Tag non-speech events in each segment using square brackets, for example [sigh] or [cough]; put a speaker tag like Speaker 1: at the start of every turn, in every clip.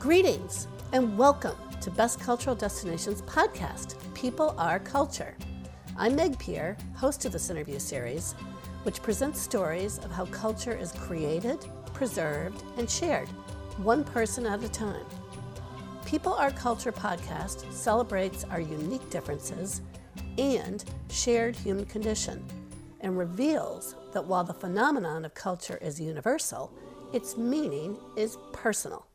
Speaker 1: Greetings and welcome to Best Cultural Destinations podcast, People Are Culture. I'm Meg Pier, host of this interview series, which presents stories of how culture is created, preserved, and shared, one person at a time. People Are Culture podcast celebrates our unique differences and shared human condition and reveals that while the phenomenon of culture is universal, its meaning is personal.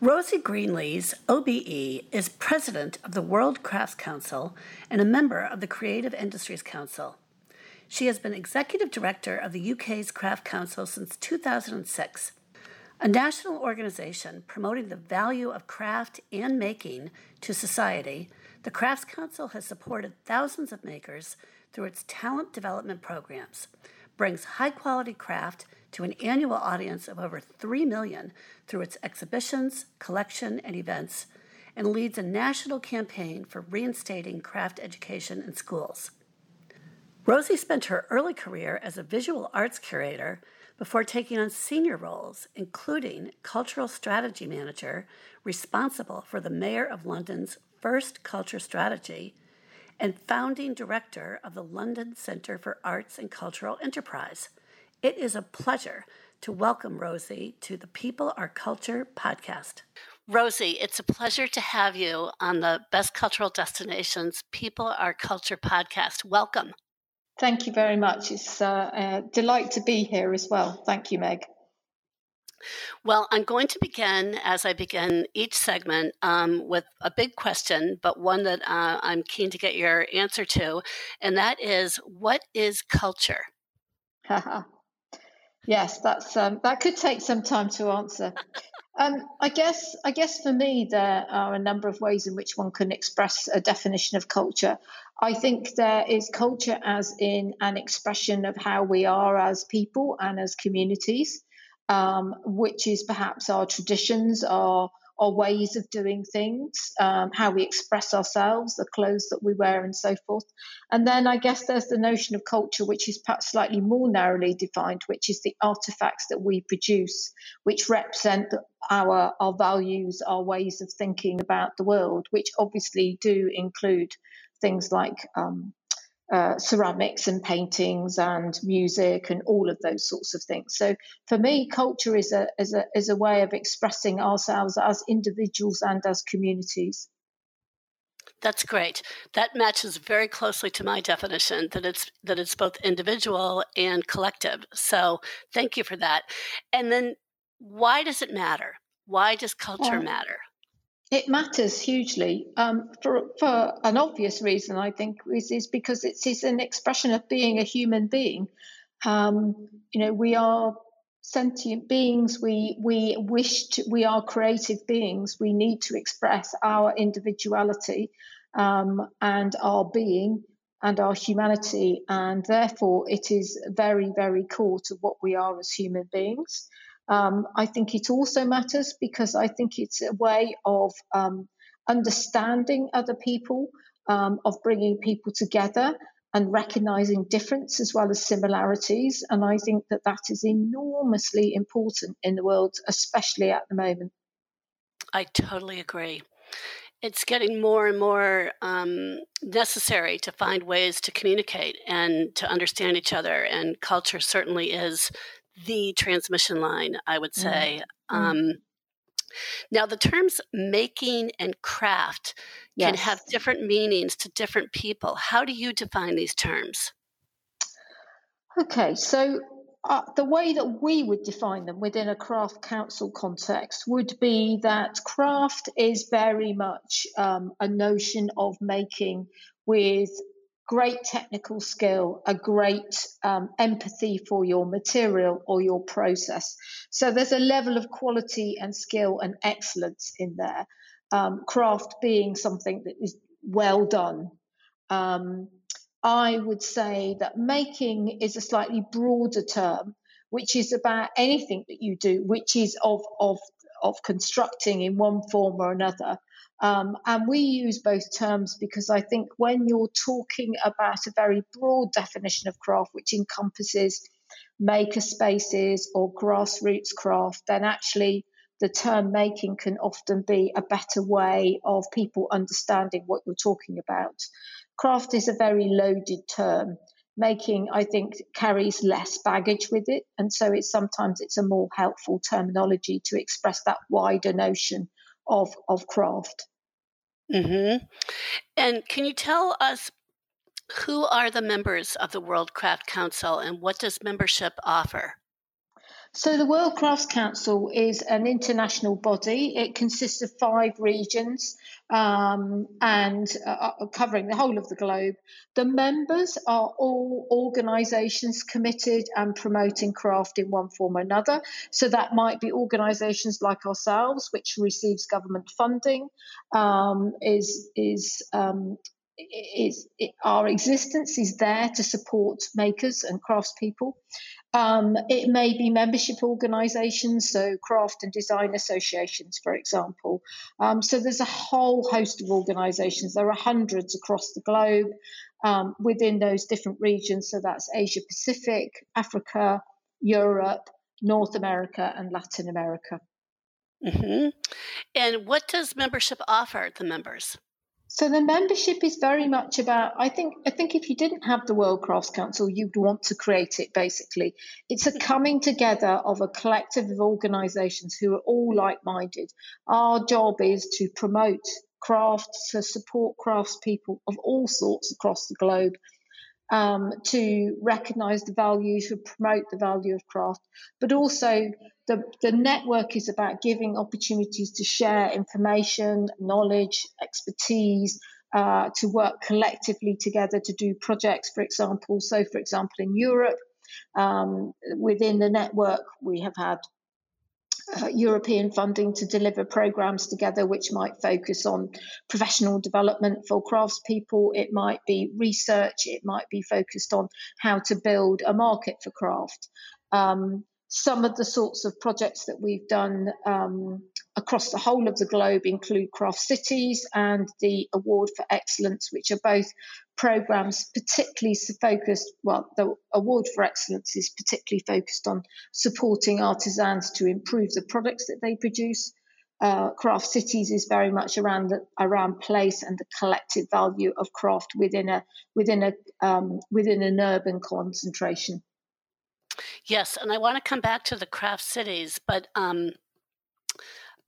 Speaker 1: Rosie Greenlees, OBE, is president of the World Crafts Council and a member of the Creative Industries Council. She has been executive director of the UK's Craft Council since 2006, a national organization promoting the value of craft and making to society. The Crafts Council has supported thousands of makers through its talent development programs, brings high quality craft to an annual audience of over 3 million through its exhibitions, collection, and events, and leads a national campaign for reinstating craft education in schools. Rosie spent her early career as a visual arts curator before taking on senior roles, including cultural strategy manager, responsible for the Mayor of London's first culture strategy, and founding director of the London Centre for Arts and Cultural Enterprise. It is a pleasure to welcome Rosie to the People Are Culture podcast. Rosie, it's a pleasure to have you on the Best Cultural Destinations People Are Culture podcast. Welcome.
Speaker 2: Thank you very much. It's uh, a delight to be here as well. Thank you, Meg.
Speaker 1: Well, I'm going to begin, as I begin each segment, um, with a big question, but one that uh, I'm keen to get your answer to, and that is what is culture? [laughs]
Speaker 2: Yes, that's um, that could take some time to answer. Um, I guess I guess for me there are a number of ways in which one can express a definition of culture. I think there is culture as in an expression of how we are as people and as communities, um, which is perhaps our traditions, our our ways of doing things, um, how we express ourselves, the clothes that we wear, and so forth. And then I guess there's the notion of culture, which is perhaps slightly more narrowly defined, which is the artifacts that we produce, which represent our our values, our ways of thinking about the world, which obviously do include things like um, uh, ceramics and paintings and music and all of those sorts of things. So for me, culture is a, is a, is a way of expressing ourselves as individuals and as communities.
Speaker 1: That's great. That matches very closely to my definition that it's that it's both individual and collective. So thank you for that. And then why does it matter? Why does culture matter?
Speaker 2: It matters hugely um, for for an obvious reason. I think is, is because it is an expression of being a human being. Um, you know, we are sentient beings. We we wish to. We are creative beings. We need to express our individuality um, and our being and our humanity, and therefore it is very very core to what we are as human beings. Um, I think it also matters because I think it's a way of um, understanding other people, um, of bringing people together and recognizing difference as well as similarities. And I think that that is enormously important in the world, especially at the moment.
Speaker 1: I totally agree. It's getting more and more um, necessary to find ways to communicate and to understand each other. And culture certainly is the transmission line, I would mm-hmm. say. Mm-hmm. Um, now, the terms making and craft yes. can have different meanings to different people. How do you define these terms?
Speaker 2: Okay, so uh, the way that we would define them within a craft council context would be that craft is very much um, a notion of making with great technical skill, a great um, empathy for your material or your process. So there's a level of quality and skill and excellence in there. Um, craft being something that is well done. Um, I would say that making is a slightly broader term, which is about anything that you do, which is of of of constructing in one form or another. Um, and we use both terms because I think when you're talking about a very broad definition of craft, which encompasses maker spaces or grassroots craft, then actually the term making can often be a better way of people understanding what you're talking about. Craft is a very loaded term. Making, I think, carries less baggage with it, and so it's sometimes it's a more helpful terminology to express that wider notion of of craft.
Speaker 1: Mm-hmm. And can you tell us who are the members of the World Craft Council and what does membership offer?
Speaker 2: So, the World Crafts Council is an international body. It consists of five regions um, and uh, uh, covering the whole of the globe. The members are all organisations committed and promoting craft in one form or another. So, that might be organisations like ourselves, which receives government funding, um, is is um, is it, our existence is there to support makers and craftspeople. Um, it may be membership organisations, so craft and design associations, for example. Um, so there's a whole host of organisations. There are hundreds across the globe um, within those different regions. So that's Asia Pacific, Africa, Europe, North America, and Latin America.
Speaker 1: Mm-hmm. And what does membership offer the members?
Speaker 2: So the membership is very much about I think I think if you didn't have the World Crafts Council, you'd want to create it basically. It's a coming together of a collective of organizations who are all like-minded. Our job is to promote craft, to support craftspeople of all sorts across the globe um, to recognize the value, to promote the value of craft, but also the, the network is about giving opportunities to share information, knowledge, expertise, uh, to work collectively together to do projects, for example. So, for example, in Europe, um, within the network, we have had uh, European funding to deliver programs together, which might focus on professional development for craftspeople. It might be research. It might be focused on how to build a market for craft. Um, some of the sorts of projects that we've done um, across the whole of the globe include Craft Cities and the Award for Excellence, which are both programs particularly focused. Well, the Award for Excellence is particularly focused on supporting artisans to improve the products that they produce. Uh, craft cities is very much around the, around place and the collective value of craft within a within a um, within an urban concentration.
Speaker 1: Yes, and I want to come back to the craft cities, but um,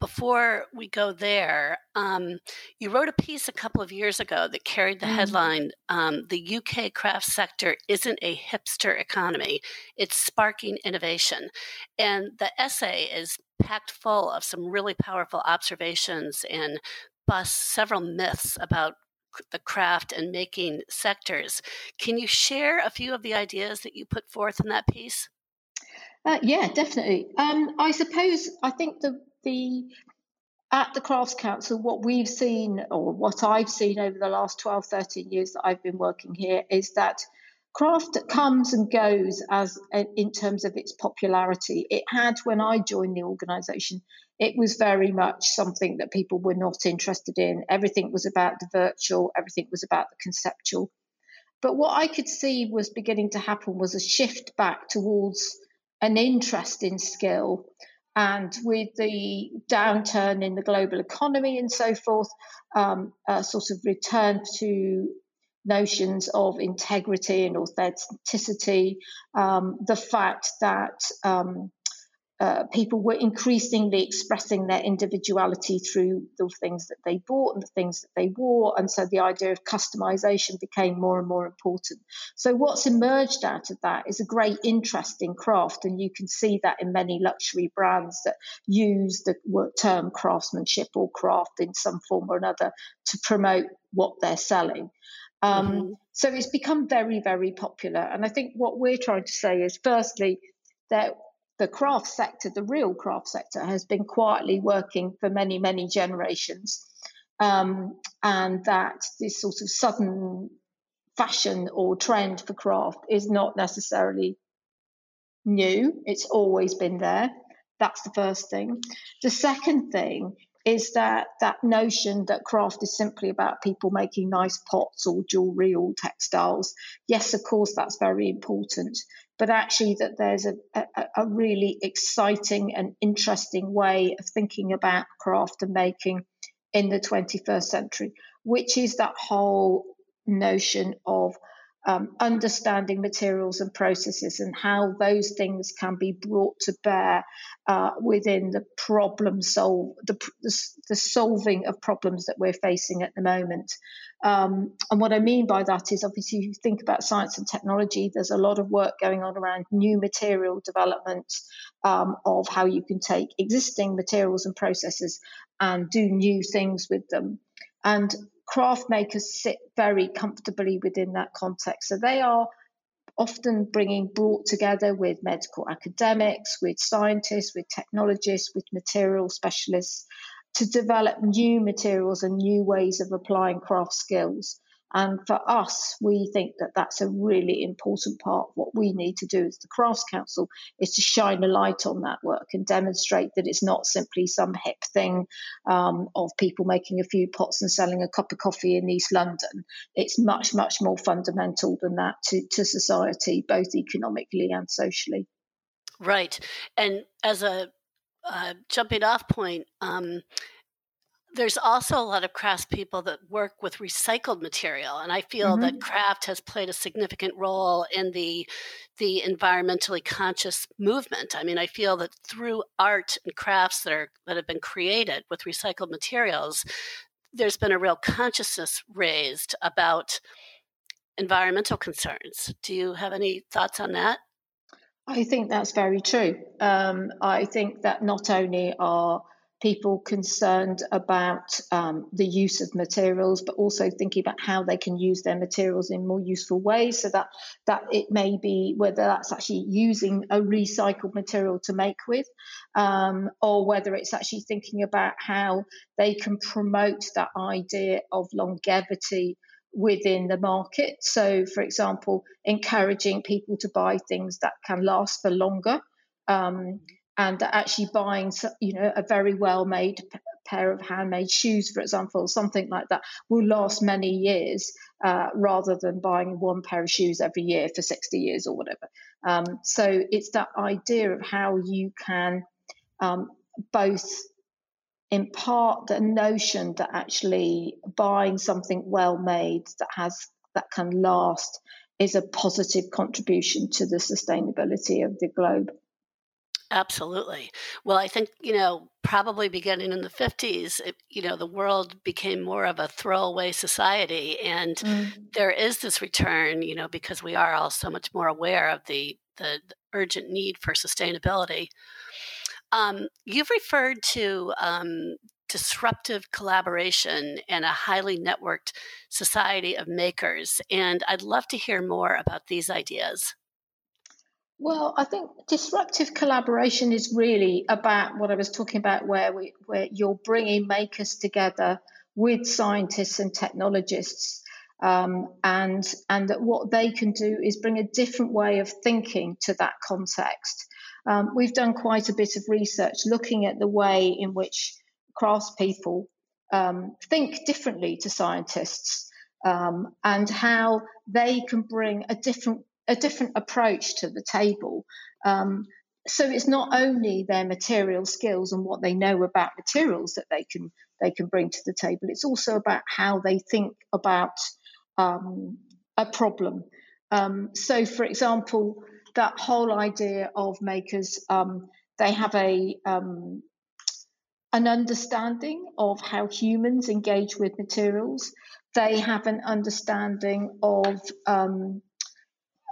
Speaker 1: before we go there, um, you wrote a piece a couple of years ago that carried the mm. headline um, The UK craft sector isn't a hipster economy, it's sparking innovation. And the essay is packed full of some really powerful observations and busts several myths about the craft and making sectors. Can you share a few of the ideas that you put forth in that piece?
Speaker 2: Uh, yeah, definitely. Um, I suppose I think the the at the Crafts Council, what we've seen or what I've seen over the last 12, 13 years that I've been working here is that craft comes and goes as in terms of its popularity. It had when I joined the organisation, it was very much something that people were not interested in. Everything was about the virtual, everything was about the conceptual. But what I could see was beginning to happen was a shift back towards an interest in skill. And with the downturn in the global economy and so forth, um, a sort of return to notions of integrity and authenticity, um, the fact that um, uh, people were increasingly expressing their individuality through the things that they bought and the things that they wore. And so the idea of customization became more and more important. So, what's emerged out of that is a great interest in craft. And you can see that in many luxury brands that use the term craftsmanship or craft in some form or another to promote what they're selling. Um, mm-hmm. So it's become very, very popular. And I think what we're trying to say is, firstly, that the craft sector, the real craft sector, has been quietly working for many, many generations. Um, and that this sort of sudden fashion or trend for craft is not necessarily new, it's always been there. That's the first thing. The second thing is that that notion that craft is simply about people making nice pots or jewelry or textiles. Yes, of course, that's very important. But actually that there's a, a, a really exciting and interesting way of thinking about craft and making in the 21st century, which is that whole notion of um, understanding materials and processes and how those things can be brought to bear uh, within the problem solve the, the, the, solving of problems that we're facing at the moment. Um, and what I mean by that is obviously if you think about science and technology, there's a lot of work going on around new material development um, of how you can take existing materials and processes and do new things with them. And craft makers sit very comfortably within that context. So they are often bringing brought together with medical academics, with scientists, with technologists, with material specialists to develop new materials and new ways of applying craft skills. And for us, we think that that's a really important part. What we need to do as the Crafts Council is to shine a light on that work and demonstrate that it's not simply some hip thing um, of people making a few pots and selling a cup of coffee in East London. It's much, much more fundamental than that to, to society, both economically and socially.
Speaker 1: Right. And as a uh, jumping off point, um, there's also a lot of crafts people that work with recycled material and i feel mm-hmm. that craft has played a significant role in the the environmentally conscious movement. I mean i feel that through art and crafts that are that have been created with recycled materials there's been a real consciousness raised about environmental concerns. Do you have any thoughts on that?
Speaker 2: I think that's very true. Um, i think that not only are people concerned about um, the use of materials, but also thinking about how they can use their materials in more useful ways. So that that it may be whether that's actually using a recycled material to make with, um, or whether it's actually thinking about how they can promote that idea of longevity within the market. So, for example, encouraging people to buy things that can last for longer. Um, and actually buying, you know, a very well made pair of handmade shoes, for example, something like that, will last many years uh, rather than buying one pair of shoes every year for 60 years or whatever. Um, so it's that idea of how you can um, both impart the notion that actually buying something well made that has that can last is a positive contribution to the sustainability of the globe.
Speaker 1: Absolutely. Well, I think, you know, probably beginning in the 50s, it, you know, the world became more of a throwaway society. And mm. there is this return, you know, because we are all so much more aware of the, the, the urgent need for sustainability. Um, you've referred to um, disruptive collaboration and a highly networked society of makers. And I'd love to hear more about these ideas.
Speaker 2: Well, I think disruptive collaboration is really about what I was talking about, where we, where you're bringing makers together with scientists and technologists, um, and and that what they can do is bring a different way of thinking to that context. Um, we've done quite a bit of research looking at the way in which craftspeople um, think differently to scientists um, and how they can bring a different a different approach to the table. Um, so it's not only their material skills and what they know about materials that they can they can bring to the table. It's also about how they think about um, a problem. Um, so, for example, that whole idea of makers, um, they have a um, an understanding of how humans engage with materials. They have an understanding of um,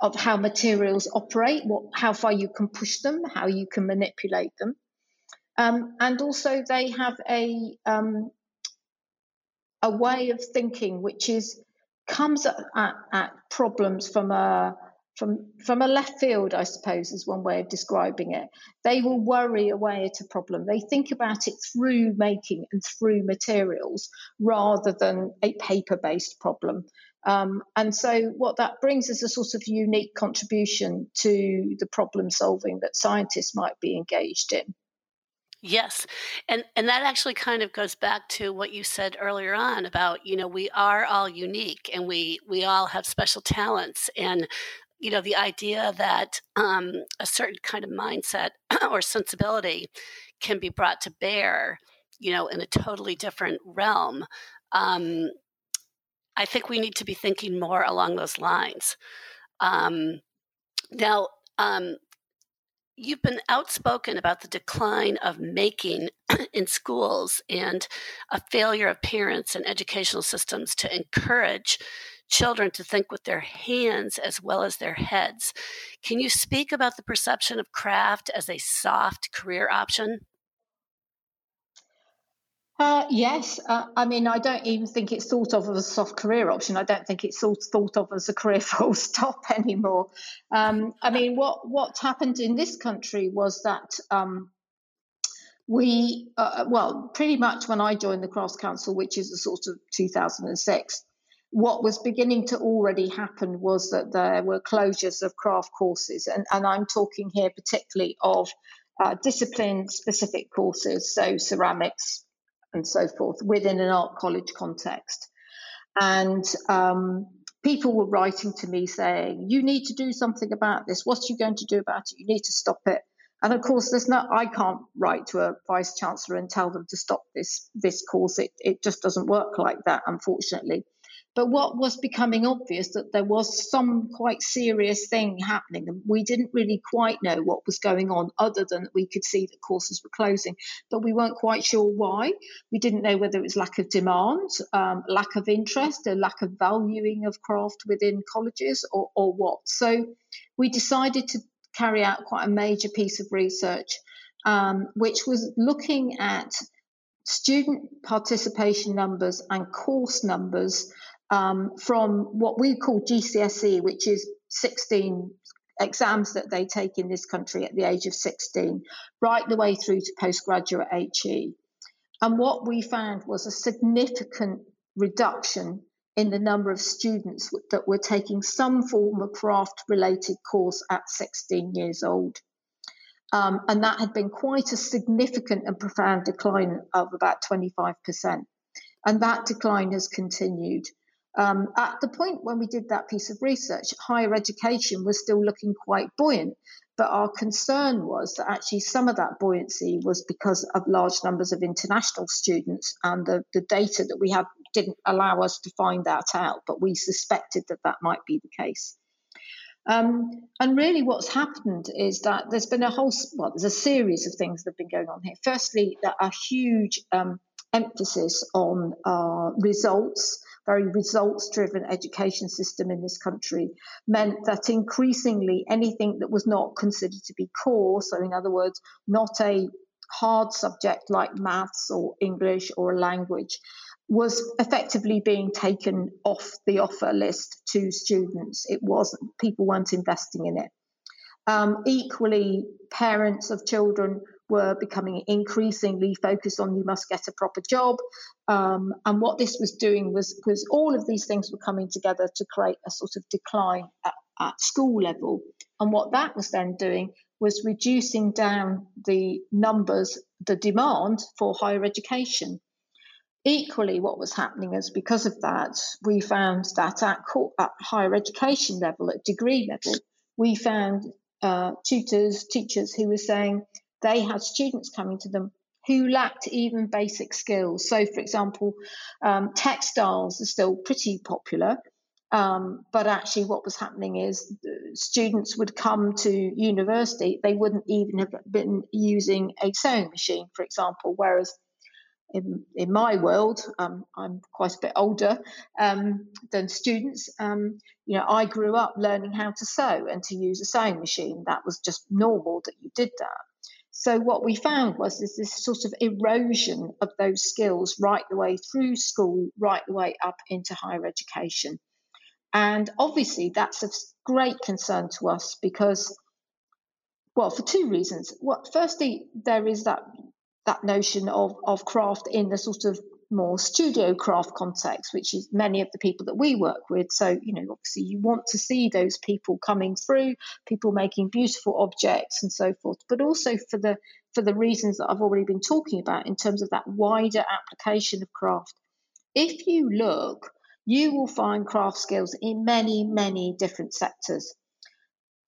Speaker 2: of how materials operate, what, how far you can push them, how you can manipulate them. Um, and also, they have a um, a way of thinking which is comes at, at, at, problems from a from from a left field, I suppose, is one way of describing it. They will worry away at a problem. They think about it through making and through materials rather than a paper based problem. Um, and so, what that brings is a sort of unique contribution to the problem solving that scientists might be engaged in.
Speaker 1: Yes. And and that actually kind of goes back to what you said earlier on about, you know, we are all unique and we we all have special talents and you know, the idea that um, a certain kind of mindset [clears throat] or sensibility can be brought to bear, you know, in a totally different realm. Um, I think we need to be thinking more along those lines. Um, now, um, you've been outspoken about the decline of making [clears throat] in schools and a failure of parents and educational systems to encourage children to think with their hands as well as their heads. Can you speak about the perception of craft as a soft career option?
Speaker 2: Uh, yes, uh, I mean, I don't even think it's thought of as a soft career option. I don't think it's thought of as a career [laughs] full stop anymore. Um, I mean, what what happened in this country was that um, we, uh, well, pretty much when I joined the Crafts Council, which is a sort of 2006, what was beginning to already happen was that there were closures of craft courses, and, and I'm talking here particularly of uh, discipline specific courses, so ceramics and so forth, within an art college context. And um, people were writing to me saying, You need to do something about this. What are you going to do about it? You need to stop it. And of course, there's no, I can't write to a vice chancellor and tell them to stop this this course. It it just doesn't work like that, unfortunately. But what was becoming obvious that there was some quite serious thing happening, and we didn't really quite know what was going on, other than we could see that courses were closing, but we weren't quite sure why. We didn't know whether it was lack of demand, um, lack of interest, a lack of valuing of craft within colleges, or, or what. So we decided to carry out quite a major piece of research, um, which was looking at student participation numbers and course numbers um, from what we call GCSE, which is 16 exams that they take in this country at the age of 16, right the way through to postgraduate HE. And what we found was a significant reduction in the number of students that were taking some form of craft related course at 16 years old. Um, and that had been quite a significant and profound decline of about 25%. And that decline has continued. Um, at the point when we did that piece of research, higher education was still looking quite buoyant. But our concern was that actually some of that buoyancy was because of large numbers of international students, and the, the data that we had didn't allow us to find that out, but we suspected that that might be the case. Um, and really, what's happened is that there's been a whole, well, there's a series of things that have been going on here. Firstly, that a huge um, emphasis on results very results driven education system in this country meant that increasingly anything that was not considered to be core, so in other words, not a hard subject like maths or English or a language, was effectively being taken off the offer list to students. It wasn't, people weren't investing in it. Um, equally, parents of children were becoming increasingly focused on you must get a proper job. Um, and what this was doing was, was all of these things were coming together to create a sort of decline at, at school level. And what that was then doing was reducing down the numbers, the demand for higher education. Equally, what was happening is because of that, we found that at, at higher education level, at degree level, we found uh, tutors, teachers who were saying, they had students coming to them who lacked even basic skills. So, for example, um, textiles are still pretty popular. Um, but actually, what was happening is students would come to university, they wouldn't even have been using a sewing machine, for example. Whereas in, in my world, um, I'm quite a bit older um, than students. Um, you know, I grew up learning how to sew and to use a sewing machine. That was just normal that you did that. So what we found was this, this sort of erosion of those skills right the way through school, right the way up into higher education. And obviously that's of great concern to us because, well, for two reasons. Well, firstly, there is that that notion of, of craft in the sort of more studio craft context, which is many of the people that we work with. So, you know, obviously you want to see those people coming through, people making beautiful objects and so forth, but also for the for the reasons that I've already been talking about in terms of that wider application of craft. If you look, you will find craft skills in many, many different sectors.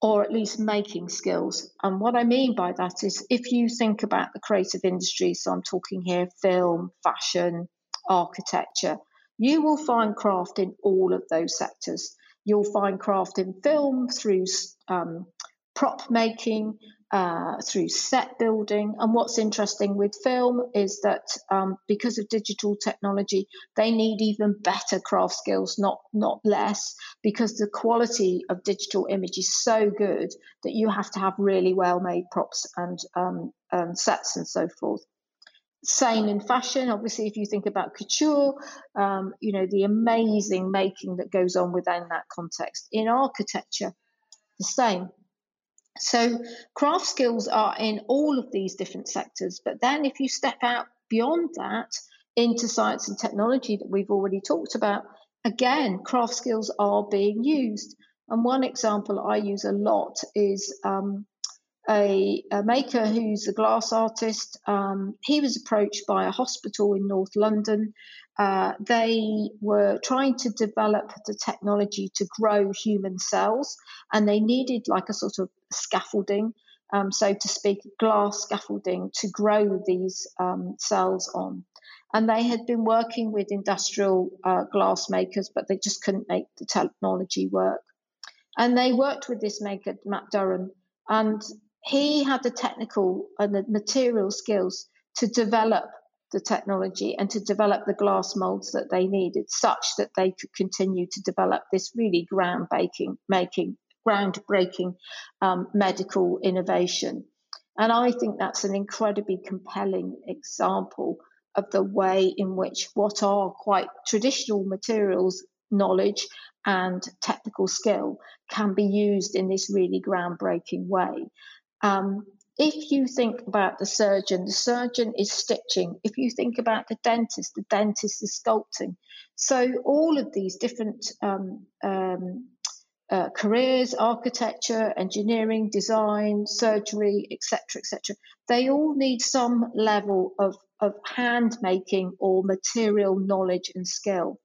Speaker 2: or at least making skills. And what I mean by that is if you think about the creative industries, so I'm talking here film, fashion, architecture, you will find craft in all of those sectors. You'll find craft in film through um, prop making, uh, through set building. And what's interesting with film is that um, because of digital technology, they need even better craft skills, not not less, because the quality of digital image is so good that you have to have really well made props and um, um, sets and so forth. Same in fashion, obviously. If you think about couture, um, you know the amazing making that goes on within that context. In architecture, the same so craft skills are in all of these different sectors. But then if you step out beyond that into science and technology that we've already talked about, again, craft skills are being used. And one example I use a lot is um, a, a, maker who's a glass artist. Um, he was approached by a hospital in North London uh, they were trying to develop the technology to grow human cells, and they needed like a sort of scaffolding, um, so to speak, glass scaffolding to grow these um, cells on. And they had been working with industrial uh, glass makers, but they just couldn't make the technology work. And they worked with this maker, Matt Durran, and he had the technical and the material skills to develop the technology and to develop the glass molds that they needed, such that they could continue to develop this really groundbreaking, making groundbreaking um, medical innovation. And I think that's an incredibly compelling example of the way in which what are quite traditional materials knowledge and technical skill can be used in this really groundbreaking way. Um, if you think about the surgeon, the surgeon is stitching. If you think about the dentist, the dentist is sculpting. So all of these different um, um, uh, careers, architecture, engineering, design, surgery, etc., etc., they all need some level of, of hand making or material knowledge and skill.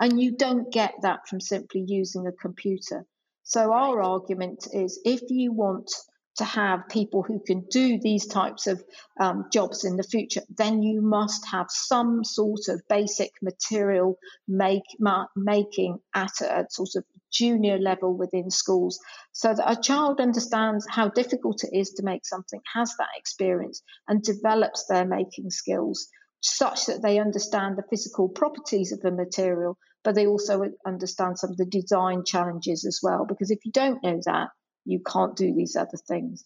Speaker 2: And you don't get that from simply using a computer. So our argument is if you want to have people who can do these types of um, jobs in the future, then you must have some sort of basic material make, ma- making at a, a sort of junior level within schools so that a child understands how difficult it is to make something, has that experience, and develops their making skills such that they understand the physical properties of the material, but they also understand some of the design challenges as well. Because if you don't know that, you can't do these other things.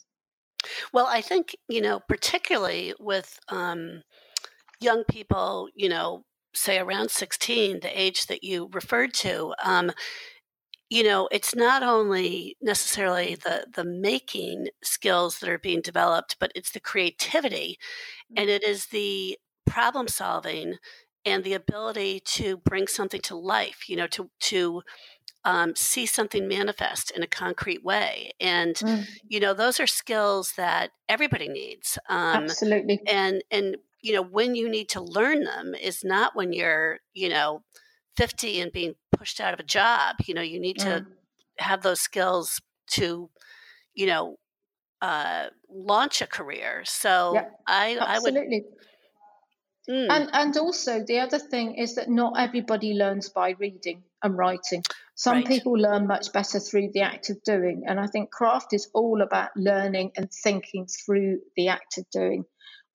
Speaker 1: Well, I think, you know, particularly with um, young people, you know, say around 16, the age that you referred to, um, you know, it's not only necessarily the the making skills that are being developed, but it's the creativity, and it is the problem solving and the ability to bring something to life. You know, to to um, see something manifest in a concrete way. And, mm. you know, those are skills that everybody needs.
Speaker 2: Um, Absolutely.
Speaker 1: And, and, you know, when you need to learn them is not when you're, you know, 50 and being pushed out of a job. You know, you need mm. to have those skills to, you know, uh, launch a career. So
Speaker 2: yeah,
Speaker 1: I,
Speaker 2: absolutely. I would Mm. And and also the other thing is that not everybody learns by reading and writing. Some right. people learn much better through the act of doing, and I think craft is all about learning and thinking through the act of doing.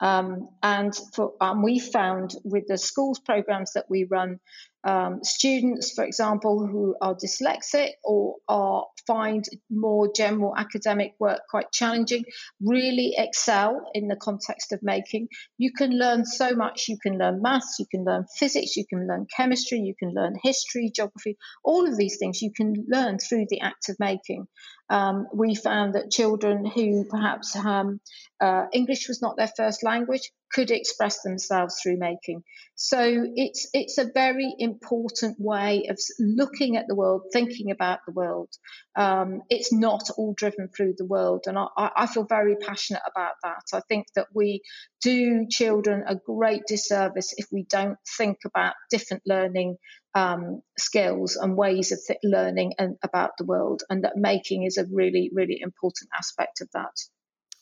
Speaker 2: Um, and for, um, we found with the schools programs that we run, um, students, for example, who are dyslexic or are find more general academic work quite challenging, really excel in the context of making. You can learn so much. You can learn maths, you can learn physics, you can learn chemistry, you can learn history, geography, all of these things you can learn through the act of making. Um, we found that children who perhaps um, uh, English was not their first language could express themselves through making. So it's it's a very important way of looking at the world, thinking about the world. Um, it's not all driven through the world, and I, I feel very passionate about that. I think that we do children a great disservice if we don't think about different learning um, skills and ways of th- learning and about the world, and that making is a really, really important aspect of that.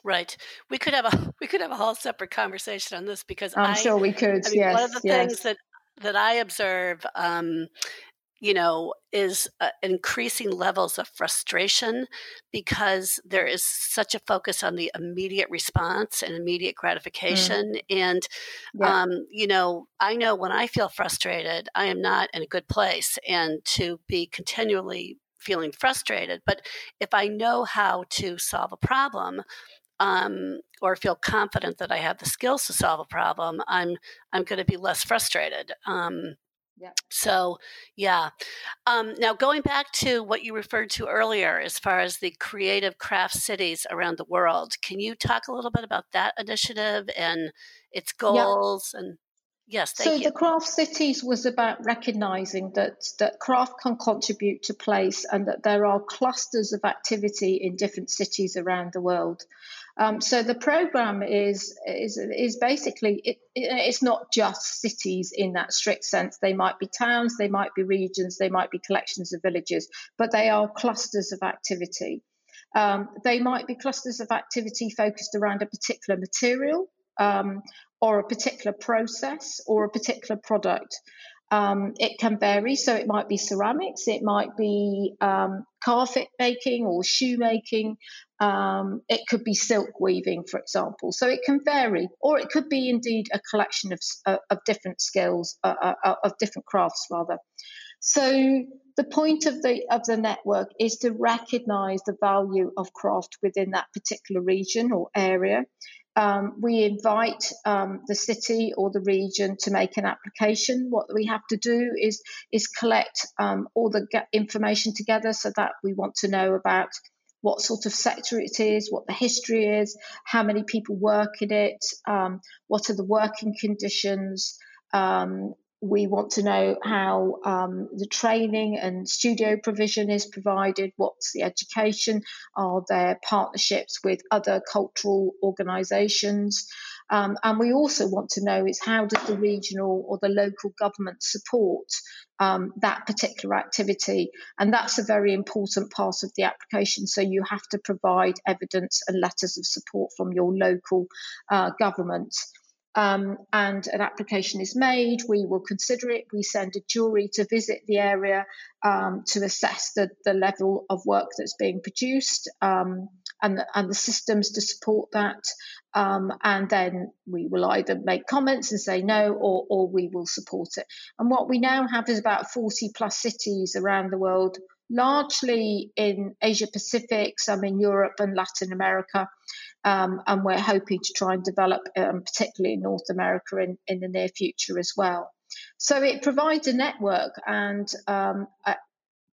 Speaker 1: Right. We could have a [laughs] we could have a whole separate conversation on this because
Speaker 2: I'm
Speaker 1: I,
Speaker 2: sure we could.
Speaker 1: I mean,
Speaker 2: yes.
Speaker 1: One of the
Speaker 2: yes.
Speaker 1: things that that I observe, um, you know, is uh, increasing levels of frustration because there is such a focus on the immediate response and immediate mm. gratification. Mm. And, yeah. um, you know, I know when I feel frustrated, I am not in a good place. And to be continually feeling frustrated, but if I know how to solve a problem, um, or feel confident that I have the skills to solve a problem, I'm I'm going to be less frustrated. Um, yeah. So, yeah. Um, now, going back to what you referred to earlier, as far as the creative craft cities around the world, can you talk a little bit about that initiative and its goals yeah. and Yes,
Speaker 2: so
Speaker 1: you.
Speaker 2: the craft cities was about recognizing that that craft can contribute to place and that there are clusters of activity in different cities around the world. Um, so the program is is is basically it, it, it's not just cities in that strict sense. They might be towns, they might be regions, they might be collections of villages, but they are clusters of activity. Um, they might be clusters of activity focused around a particular material um, or a particular process or a particular product. Um, it can vary, so it might be ceramics, it might be um, carpet making or shoemaking, um, it could be silk weaving, for example. So it can vary, or it could be indeed a collection of, uh, of different skills, uh, uh, uh, of different crafts, rather. So the point of the of the network is to recognise the value of craft within that particular region or area, um, we invite um, the city or the region to make an application. What we have to do is is collect um, all the information together, so that we want to know about what sort of sector it is, what the history is, how many people work in it, um, what are the working conditions, um, we want to know how um, the training and studio provision is provided, what's the education, are there partnerships with other cultural organisations, um, and we also want to know is how does the regional or the local government support um, that particular activity, and that's a very important part of the application. So you have to provide evidence and letters of support from your local uh, government um, and an application is made, we will consider it. We send a jury to visit the area um, to assess the, the level of work that's being produced um, and, the, and the systems to support that. Um, and then we will either make comments and say no, or, or we will support it. And what we now have is about 40 plus cities around the world largely in Asia Pacific, some in Europe and Latin America, um, and we're hoping to try and develop, um, particularly in North America, in, in the near future as well. So it provides a network and, um,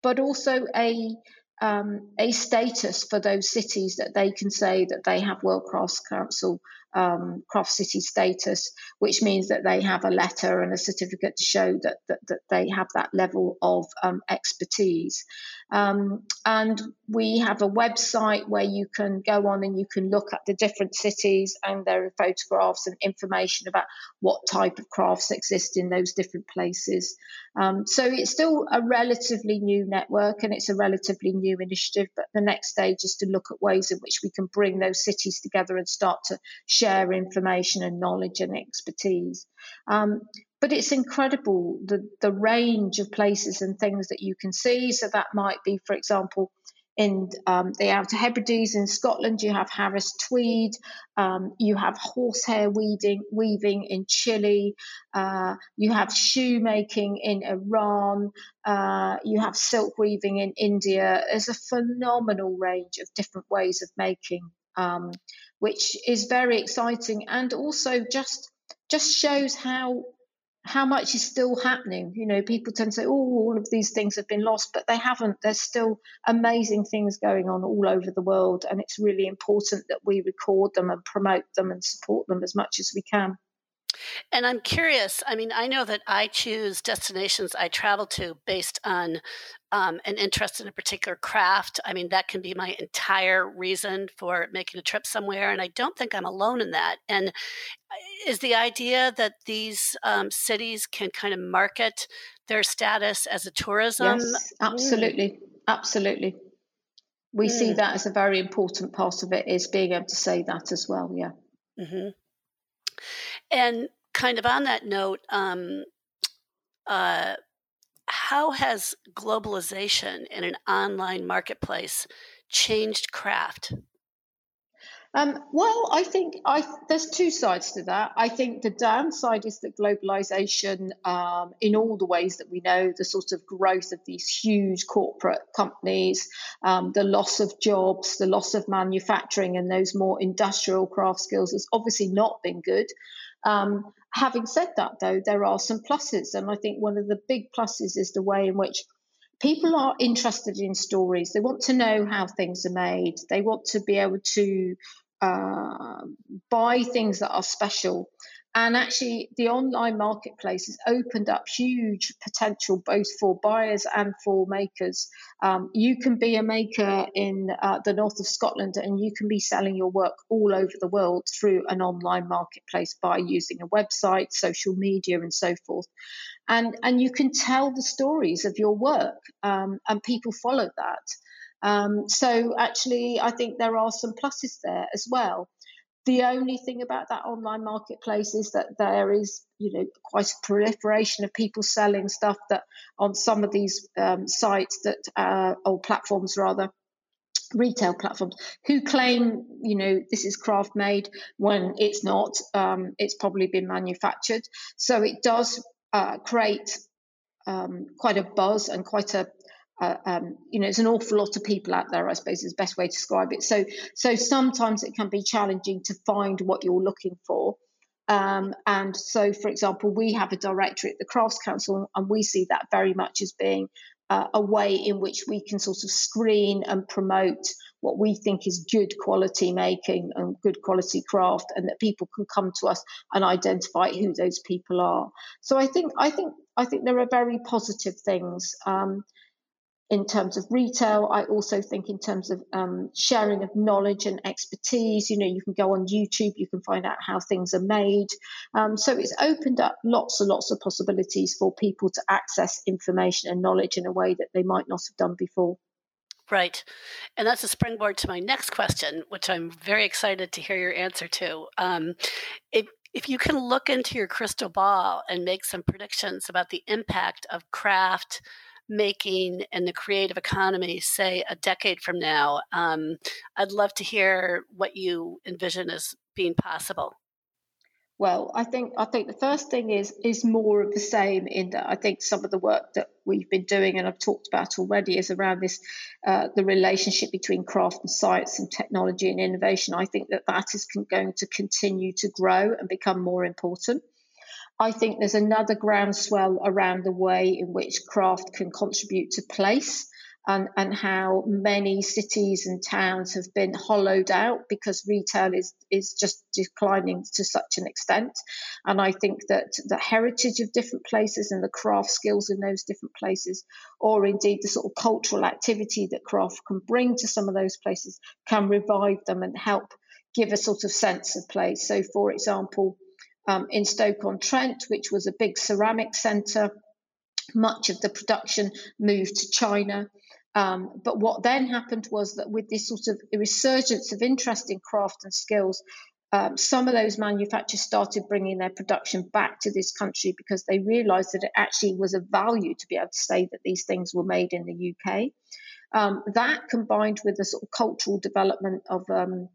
Speaker 2: but also a um, a status for those cities that they can say that they have World Crafts Council um, craft city status, which means that they have a letter and a certificate to show that that, that they have that level of um, expertise. Um, and we have a website where you can go on and you can look at the different cities, and there are photographs and information about what type of crafts exist in those different places. Um, so it's still a relatively new network and it's a relatively new initiative, but the next stage is to look at ways in which we can bring those cities together and start to share information and knowledge and expertise. Um, but it's incredible the, the range of places and things that you can see. So that might be, for example, in um, the Outer Hebrides in Scotland, you have Harris tweed, um, you have horsehair weaving, weaving in Chile, uh, you have shoemaking in Iran, uh, you have silk weaving in India. There's a phenomenal range of different ways of making um, which is very exciting and also just just shows how how much is still happening. You know, people tend to say, oh, all of these things have been lost, but they haven't. There's still amazing things going on all over the world. And it's really important that we record them and promote them and support them as much as we can.
Speaker 1: And I'm curious. I mean, I know that I choose destinations I travel to based on um, an interest in a particular craft. I mean, that can be my entire reason for making a trip somewhere. And I don't think I'm alone in that. And uh, is the idea that these um, cities can kind of market their status as a tourism?
Speaker 2: Yes, absolutely. Mm. Absolutely. We mm. see that as a very important part of it, is being able to say that as well. Yeah. Mm-hmm.
Speaker 1: And kind of on that note, um, uh, how has globalization in an online marketplace changed craft?
Speaker 2: Um, well, I think I, there's two sides to that. I think the downside is that globalization, um, in all the ways that we know, the sort of growth of these huge corporate companies, um, the loss of jobs, the loss of manufacturing, and those more industrial craft skills has obviously not been good. Um, having said that, though, there are some pluses. And I think one of the big pluses is the way in which people are interested in stories. They want to know how things are made, they want to be able to uh, buy things that are special. And actually, the online marketplace has opened up huge potential both for buyers and for makers. Um, you can be a maker in uh, the north of Scotland and you can be selling your work all over the world through an online marketplace by using a website, social media, and so forth. And, and you can tell the stories of your work, um, and people follow that. Um, so, actually, I think there are some pluses there as well. The only thing about that online marketplace is that there is, you know, quite a proliferation of people selling stuff that on some of these um, sites that uh, or platforms rather retail platforms who claim you know this is craft made when it's not um, it's probably been manufactured. So it does uh, create um, quite a buzz and quite a uh, um, you know, there's an awful lot of people out there. I suppose is the best way to describe it. So, so sometimes it can be challenging to find what you're looking for. Um, and so, for example, we have a directory at the Crafts Council, and we see that very much as being uh, a way in which we can sort of screen and promote what we think is good quality making and good quality craft, and that people can come to us and identify who those people are. So, I think, I think, I think there are very positive things. Um, in terms of retail. I also think in terms of um, sharing of knowledge and expertise. You know, you can go on YouTube, you can find out how things are made. Um, so it's opened up lots and lots of possibilities for people to access information and knowledge in a way that they might not have done before.
Speaker 1: Right. And that's a springboard to my next question, which I'm very excited to hear your answer to. Um, if, if you can look into your crystal ball and make some predictions about the impact of craft, making and the creative economy, say a decade from now? Um, I'd love to hear what you envision as being possible.
Speaker 2: Well, I think I think the first thing is is more of the same. In that I think some of the work that we've been doing and I've talked about already is around this uh, the relationship between craft and science and technology and innovation. I think that that is going to continue to grow and become more important. I think there's another groundswell around the way in which craft can contribute to place and, and how many cities and towns have been hollowed out because retail is, is just declining to such an extent. And I think that the heritage of different places and the craft skills in those different places, or indeed the sort of cultural activity that craft can bring to some of those places, can revive them and help give a sort of sense of place. So, for example, um, in Stoke-on-Trent, which was a big ceramic centre. Much of the production moved to China. Um, but what then happened was that with this sort of resurgence of interest in craft and skills, um, some of those manufacturers started bringing their production back to this country because they realized that it actually was a value to be able to say that these things were made in the UK. Um, that combined with the sort of cultural development of um,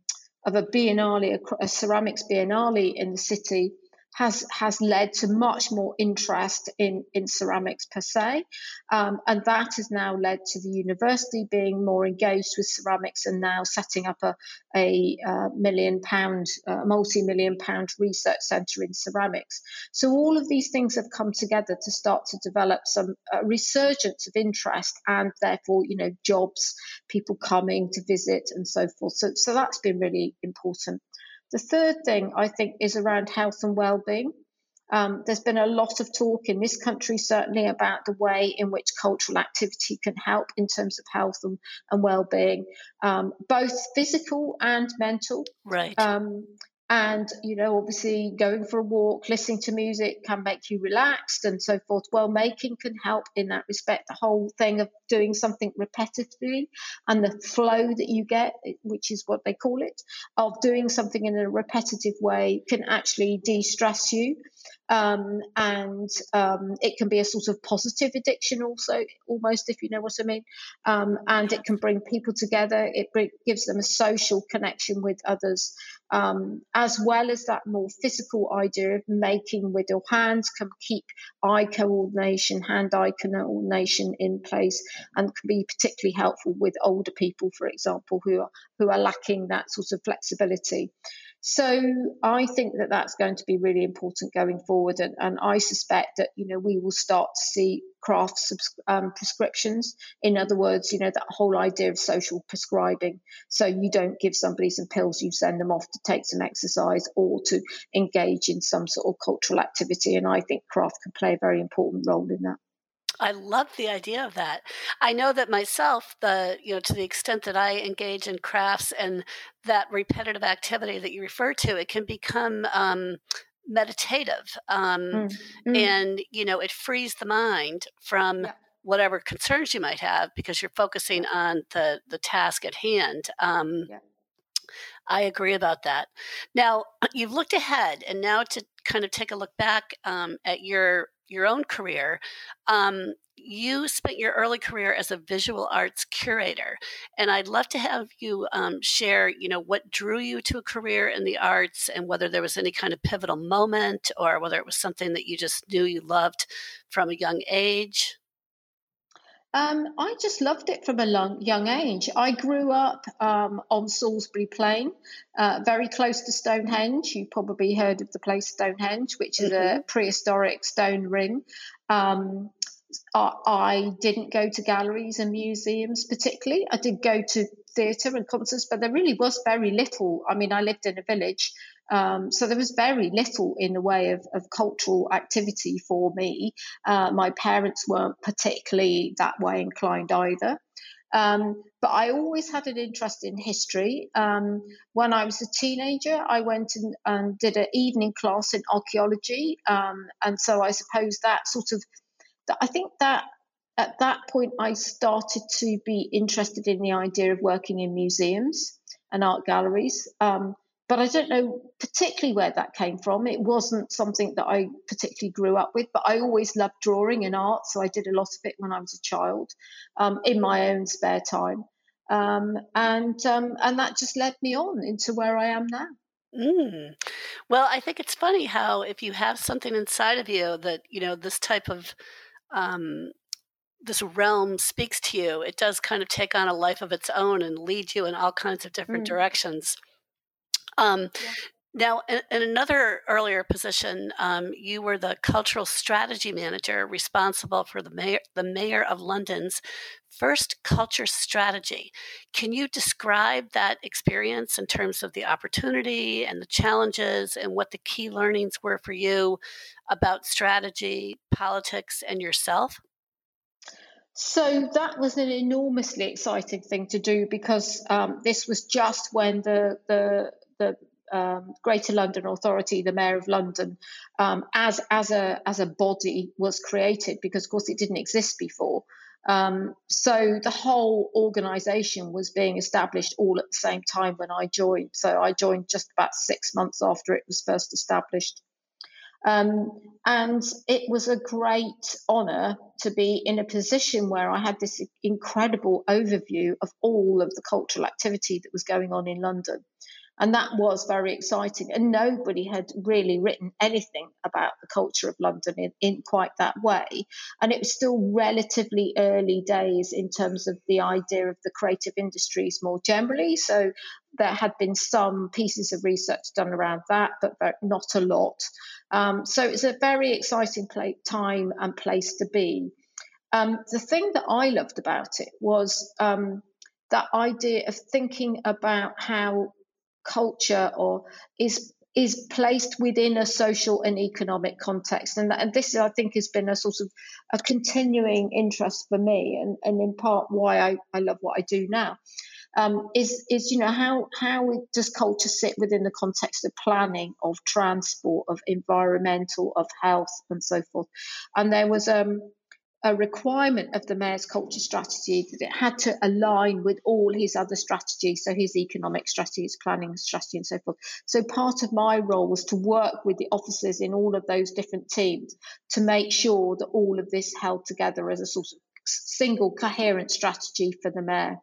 Speaker 2: of a biennale, a, ceramics biennale in the city, has has led to much more interest in in ceramics per se, um, and that has now led to the university being more engaged with ceramics and now setting up a a uh, million pound, uh, multi million pound research centre in ceramics. So all of these things have come together to start to develop some resurgence of interest and therefore you know jobs, people coming to visit and so forth. So so that's been really important. The third thing I think is around health and well-being. Um, there's been a lot of talk in this country, certainly, about the way in which cultural activity can help in terms of health and, and well-being, um, both physical and mental.
Speaker 1: Right.
Speaker 2: Um, and you know obviously going for a walk listening to music can make you relaxed and so forth. Well making can help in that respect. The whole thing of doing something repetitively and the flow that you get which is what they call it of doing something in a repetitive way can actually de-stress you um, and um, it can be a sort of positive addiction also almost if you know what i mean. Um, and it can bring people together. It bring, gives them a social connection with others. Um, as well as that more physical idea of making with your hands can keep eye coordination hand-eye coordination in place and can be particularly helpful with older people for example who are who are lacking that sort of flexibility so I think that that's going to be really important going forward, and, and I suspect that you know we will start to see craft subs- um, prescriptions. In other words, you know that whole idea of social prescribing. So you don't give somebody some pills, you send them off to take some exercise or to engage in some sort of cultural activity, and I think craft can play a very important role in that.
Speaker 1: I love the idea of that. I know that myself, the you know, to the extent that I engage in crafts and that repetitive activity that you refer to, it can become um, meditative, um, mm. Mm. and you know, it frees the mind from. Yeah. Whatever concerns you might have, because you're focusing on the the task at hand. Um, yeah. I agree about that. Now, [clears throat] you've looked ahead, and now to kind of take a look back um, at your your own career, um, you spent your early career as a visual arts curator, and I'd love to have you um, share, you know, what drew you to a career in the arts, and whether there was any kind of pivotal moment, or whether it was something that you just knew you loved from a young age.
Speaker 2: Um, I just loved it from a long, young age. I grew up um, on Salisbury Plain, uh, very close to Stonehenge. You probably heard of the place Stonehenge, which is mm-hmm. a prehistoric stone ring. Um, I, I didn't go to galleries and museums particularly. I did go to theatre and concerts, but there really was very little. I mean, I lived in a village um, so there was very little in the way of, of cultural activity for me. Uh, my parents weren't particularly that way inclined either. Um, but I always had an interest in history. Um, when I was a teenager, I went and, and did an evening class in archaeology. Um, and so I suppose that sort of, I think that at that point, I started to be interested in the idea of working in museums and art galleries. Um, but I don't know particularly where that came from. It wasn't something that I particularly grew up with, but I always loved drawing and art, so I did a lot of it when I was a child um, in my own spare time, um, and um, and that just led me on into where I am now.
Speaker 1: Mm. Well, I think it's funny how if you have something inside of you that you know this type of um, this realm speaks to you, it does kind of take on a life of its own and lead you in all kinds of different mm. directions. Um, yeah. Now, in, in, another earlier position, um, you were the cultural strategy manager responsible for the mayor, the mayor of London's first culture strategy. Can you describe that experience in terms of the opportunity and the challenges and what the key learnings were for you about strategy, politics, and yourself?
Speaker 2: So that was an enormously exciting thing to do because um, this was just when the the the um, Greater London Authority, the Mayor of London, um, as as a as a body was created because, of course, it didn't exist before. Um, so the whole organisation was being established all at the same time when I joined. So I joined just about six months after it was first established. Um, and it was a great honour to be in a position where I had this incredible overview of all of the cultural activity that was going on in London. And that was very exciting. And nobody had really written anything about the culture of London in, in quite that way. And it was still relatively early days in terms of the idea of the creative industries more generally. So there had been some pieces of research done around that, but not a lot. Um, so it's a very exciting time and place to be. Um, the thing that I loved about it was um, that idea of thinking about how culture or is is placed within a social and economic context. And, and this, I think, has been a sort of a continuing interest for me, and, and in part why I, I love what I do now. Um, is is you know how how does culture sit within the context of planning, of transport, of environmental, of health, and so forth? And there was um, a requirement of the mayor's culture strategy that it had to align with all his other strategies, so his economic strategy, his planning strategy, and so forth. So part of my role was to work with the officers in all of those different teams to make sure that all of this held together as a sort of single coherent strategy for the mayor.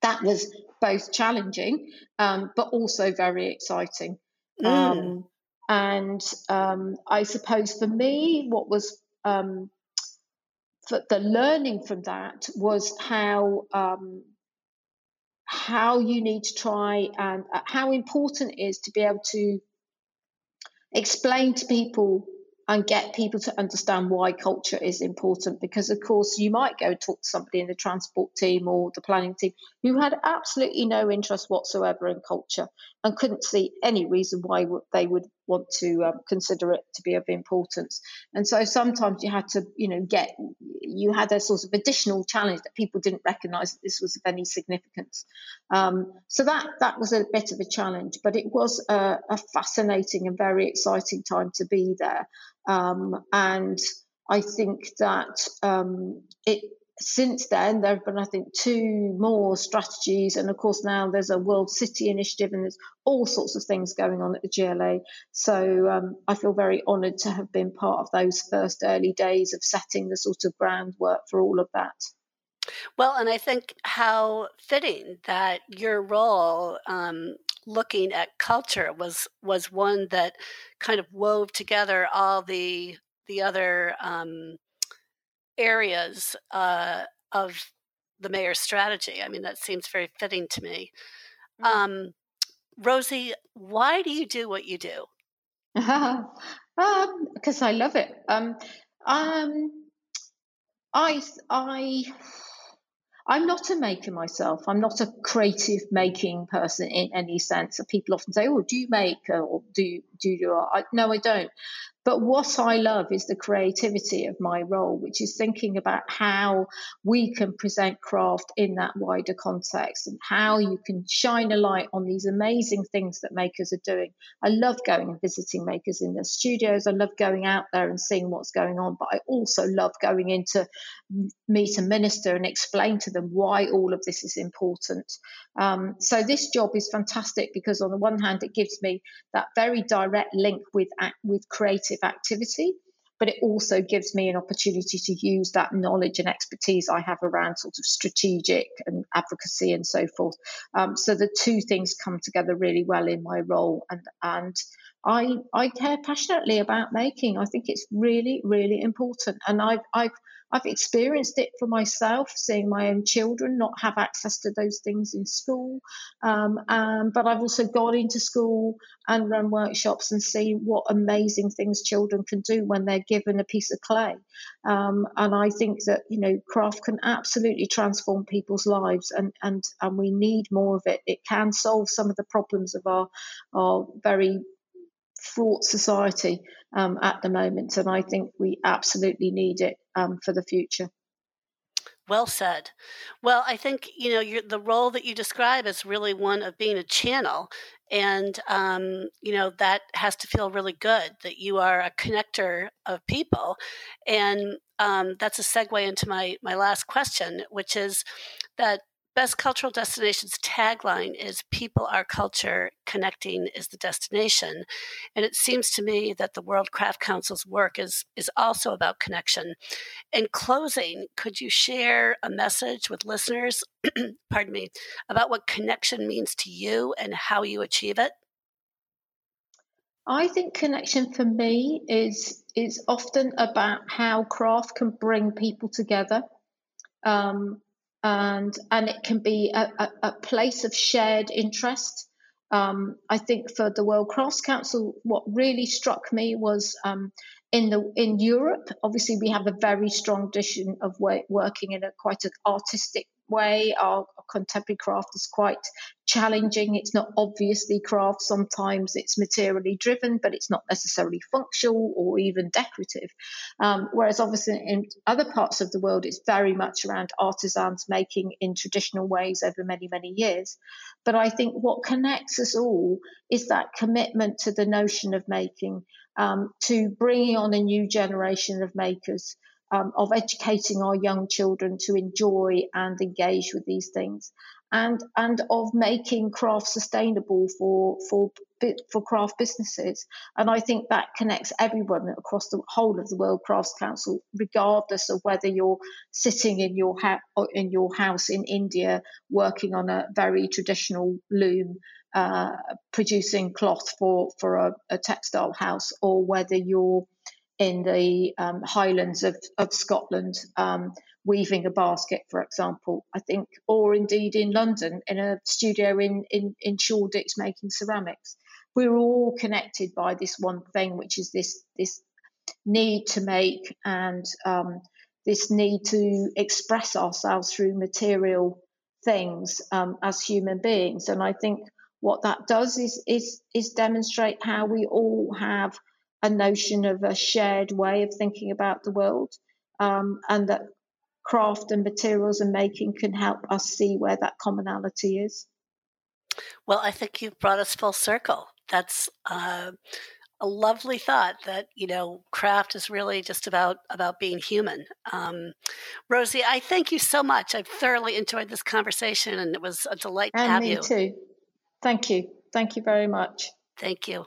Speaker 2: That was both challenging, um, but also very exciting. Mm. Um, and um, I suppose for me, what was um, the learning from that was how um, how you need to try and uh, how important it is to be able to explain to people and get people to understand why culture is important. Because, of course, you might go talk to somebody in the transport team or the planning team who had absolutely no interest whatsoever in culture and couldn't see any reason why they would want to um, consider it to be of importance. And so sometimes you had to, you know, get, you had a sort of additional challenge that people didn't recognize that this was of any significance. Um, so that, that was a bit of a challenge, but it was a, a fascinating and very exciting time to be there. Um, and I think that um, it since then, there have been, I think, two more strategies. And of course, now there's a World City Initiative and there's all sorts of things going on at the GLA. So um, I feel very honoured to have been part of those first early days of setting the sort of groundwork for all of that.
Speaker 1: Well, and I think how fitting that your role um, looking at culture was was one that kind of wove together all the the other um, areas uh, of the mayor's strategy. I mean, that seems very fitting to me. Mm-hmm. Um, Rosie, why do you do what you do? [laughs]
Speaker 2: um, because I love it. Um, um, I, I, I'm not a maker myself. I'm not a creative making person in any sense. People often say, "Oh, do you make or do you, do you?" I, no, I don't. But what I love is the creativity of my role, which is thinking about how we can present craft in that wider context and how you can shine a light on these amazing things that makers are doing. I love going and visiting makers in their studios. I love going out there and seeing what's going on, but I also love going into meet a minister and explain to them why all of this is important. Um, so this job is fantastic because on the one hand, it gives me that very direct link with with creative activity, but it also gives me an opportunity to use that knowledge and expertise I have around sort of strategic and advocacy and so forth. Um, so the two things come together really well in my role, and and I I care passionately about making. I think it's really really important, and I've I've I've experienced it for myself, seeing my own children not have access to those things in school. Um, um, but I've also gone into school and run workshops and seen what amazing things children can do when they're given a piece of clay. Um, and I think that you know craft can absolutely transform people's lives, and and and we need more of it. It can solve some of the problems of our our very fraught society um, at the moment, and I think we absolutely need it um, for the future.
Speaker 1: Well said. Well, I think you know the role that you describe is really one of being a channel, and um, you know that has to feel really good that you are a connector of people, and um, that's a segue into my my last question, which is that Best Cultural Destinations tagline is People are culture, connecting is the destination. And it seems to me that the World Craft Council's work is, is also about connection. In closing, could you share a message with listeners, [clears throat] pardon me, about what connection means to you and how you achieve it?
Speaker 2: I think connection for me is is often about how craft can bring people together. Um, and and it can be a, a, a place of shared interest. Um, I think for the World Crafts Council, what really struck me was um, in the in Europe. Obviously, we have a very strong tradition of working in a quite an artistic way. Our, contemporary craft is quite challenging. It's not obviously craft. Sometimes it's materially driven, but it's not necessarily functional or even decorative. Um, whereas obviously in other parts of the world, it's very much around artisans making in traditional ways over many, many years. But I think what connects us all is that commitment to the notion of making, um, to bringing on a new generation of makers um, of educating our young children to enjoy and engage with these things, and and of making craft sustainable for for for craft businesses. And I think that connects everyone across the whole of the World Crafts Council, regardless of whether you're sitting in your ha- in your house in India working on a very traditional loom. Uh, producing cloth for for a, a textile house, or whether you're in the um, Highlands of, of Scotland, um, weaving a basket, for example, I think, or indeed in London in a studio in, in, in Shoreditch making ceramics. We're all connected by this one thing, which is this, this need to make and um, this need to express ourselves through material things um, as human beings. And I think what that does is, is, is demonstrate how we all have a notion of a shared way of thinking about the world, um, and that craft and materials and making can help us see where that commonality is.
Speaker 1: Well, I think you've brought us full circle. That's uh, a lovely thought. That you know, craft is really just about about being human. Um, Rosie, I thank you so much. I've thoroughly enjoyed this conversation, and it was a delight
Speaker 2: and
Speaker 1: to have
Speaker 2: me
Speaker 1: you.
Speaker 2: too. Thank you. Thank you very much.
Speaker 1: Thank you.